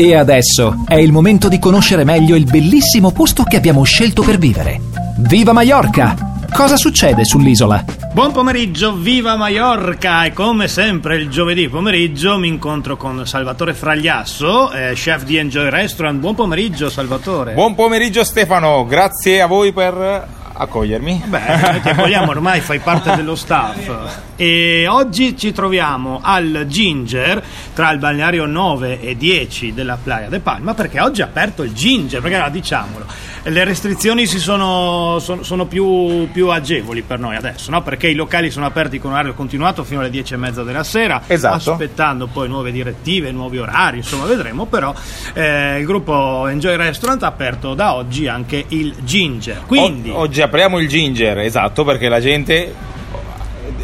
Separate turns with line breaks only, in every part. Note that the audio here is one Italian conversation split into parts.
E adesso è il momento di conoscere meglio il bellissimo posto che abbiamo scelto per vivere. Viva Mallorca! Cosa succede sull'isola?
Buon pomeriggio, viva Mallorca! E come sempre il giovedì pomeriggio mi incontro con Salvatore Fragliasso, eh, chef di Enjoy Restaurant. Buon pomeriggio Salvatore.
Buon pomeriggio Stefano, grazie a voi per accogliermi.
Beh, ti accogliamo ormai, fai parte dello staff. E oggi ci troviamo al Ginger, tra il balneario 9 e 10 della Playa de Palma, perché oggi è aperto il Ginger, perché allora, diciamolo, le restrizioni sono, sono, sono più, più, agevoli per noi adesso, no? perché i locali sono aperti con orario continuato fino alle 10 e mezza della sera,
esatto.
aspettando poi nuove direttive, nuovi orari, insomma vedremo, però eh, il gruppo Enjoy Restaurant ha aperto da oggi anche il Ginger. Quindi...
O- oggi apriamo il Ginger, esatto, perché la gente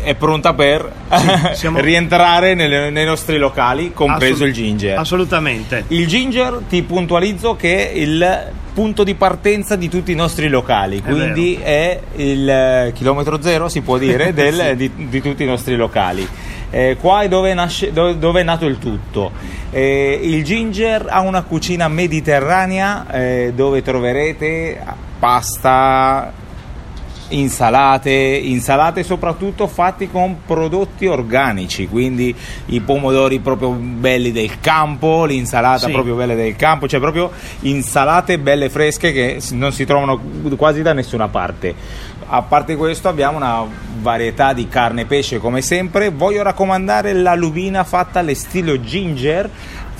è pronta per sì, siamo... rientrare nelle, nei nostri locali, compreso Assolut- il Ginger.
Assolutamente.
Il Ginger ti puntualizzo che il punto di partenza di tutti i nostri locali, quindi è, è il eh, chilometro zero, si può dire, del, sì. di, di, tutti i nostri locali. Eh, qua è dove, nasce, dove, dove, è nato il tutto. Eh, il Ginger ha una cucina mediterranea eh, dove troverete pasta, insalate, insalate soprattutto fatti con prodotti organici, quindi i pomodori proprio belli del campo, l'insalata sì. proprio bella del campo, cioè proprio insalate belle fresche che non si trovano quasi da nessuna parte. A parte questo abbiamo una varietà di carne e pesce come sempre, voglio raccomandare la lubina fatta all'estilo ginger,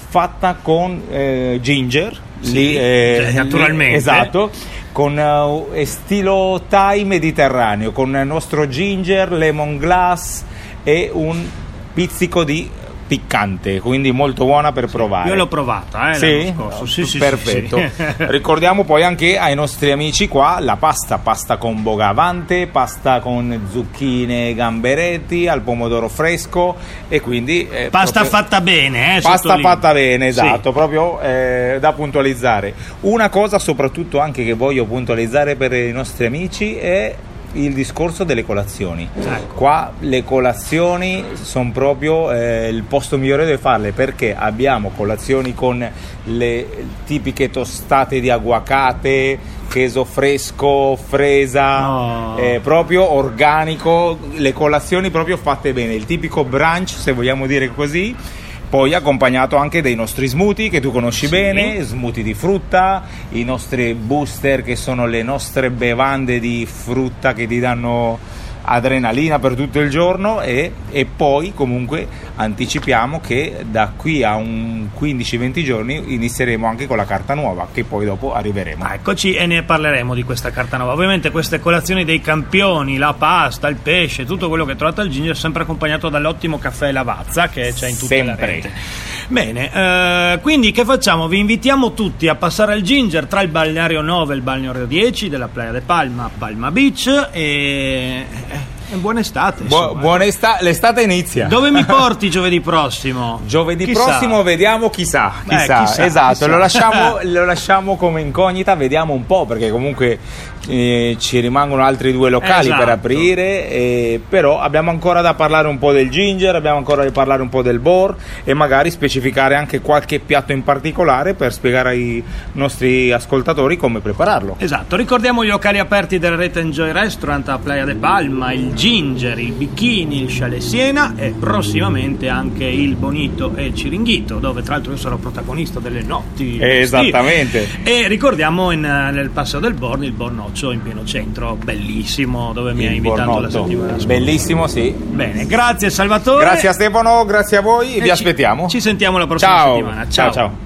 fatta con eh, ginger,
sì, lì, eh, naturalmente.
Lì, esatto con uh, stilo Thai mediterraneo, con il nostro ginger, lemon glass e un pizzico di piccante, quindi molto buona per provare.
Io l'ho provata, eh,
sì? Sì, sì, perfetto. Sì. Ricordiamo poi anche ai nostri amici qua la pasta, pasta con bogavante, pasta con zucchine, gamberetti, al pomodoro fresco e quindi
eh, pasta proprio... fatta bene, eh,
Pasta fatta bene, esatto, proprio eh, da puntualizzare. Una cosa soprattutto anche che voglio puntualizzare per i nostri amici è il discorso delle colazioni. Ecco. Qua le colazioni sono proprio eh, il posto migliore dove farle perché abbiamo colazioni con le tipiche tostate di aguacate, queso fresco, fresa, no. eh, proprio organico, le colazioni proprio fatte bene, il tipico brunch se vogliamo dire così poi accompagnato anche dei nostri smoothie che tu conosci sì. bene, smoothie di frutta, i nostri booster che sono le nostre bevande di frutta che ti danno adrenalina per tutto il giorno e, e, poi comunque anticipiamo che da qui a un 15-20 giorni inizieremo anche con la carta nuova che poi dopo arriveremo.
Ah, eccoci e ne parleremo di questa carta nuova. Ovviamente queste colazioni dei campioni, la pasta, il pesce, tutto quello che trovate al Ginger sempre accompagnato dall'ottimo caffè Lavazza che c'è in tutte
sempre.
le rete. Bene, eh, quindi che facciamo? Vi invitiamo tutti a passare al Ginger tra il balneario 9 e il balneario 10 della Playa de Palma, Palma Beach e buona estate.
Bu- buona estate, l'estate inizia.
Dove mi porti giovedì prossimo?
Giovedì chissà. prossimo vediamo chissà. chissà. Eh, chissà esatto, chissà. Lo, lasciamo, lo lasciamo come incognita, vediamo un po' perché comunque eh, ci rimangono altri due locali esatto. per aprire, eh, però abbiamo ancora da parlare un po' del ginger, abbiamo ancora da parlare un po' del boar e magari specificare anche qualche piatto in particolare per spiegare ai nostri ascoltatori come prepararlo.
Esatto, ricordiamo gli locali aperti della rete Enjoy Restaurant a Playa de Palma, il ginger, il bikini, il chalet Siena e prossimamente anche il bonito e il ciringhito, dove tra l'altro io sarò protagonista delle notti.
Esattamente.
E ricordiamo in, nel Passo del Born il Bornoccio Corso in pieno centro, bellissimo, dove mi ha invitato la settimana scorsa.
Bellissimo, sì.
Bene, grazie Salvatore.
Grazie a Stefano, grazie a voi, e vi ci, aspettiamo.
Ci sentiamo la prossima
ciao.
settimana.
ciao. ciao. ciao.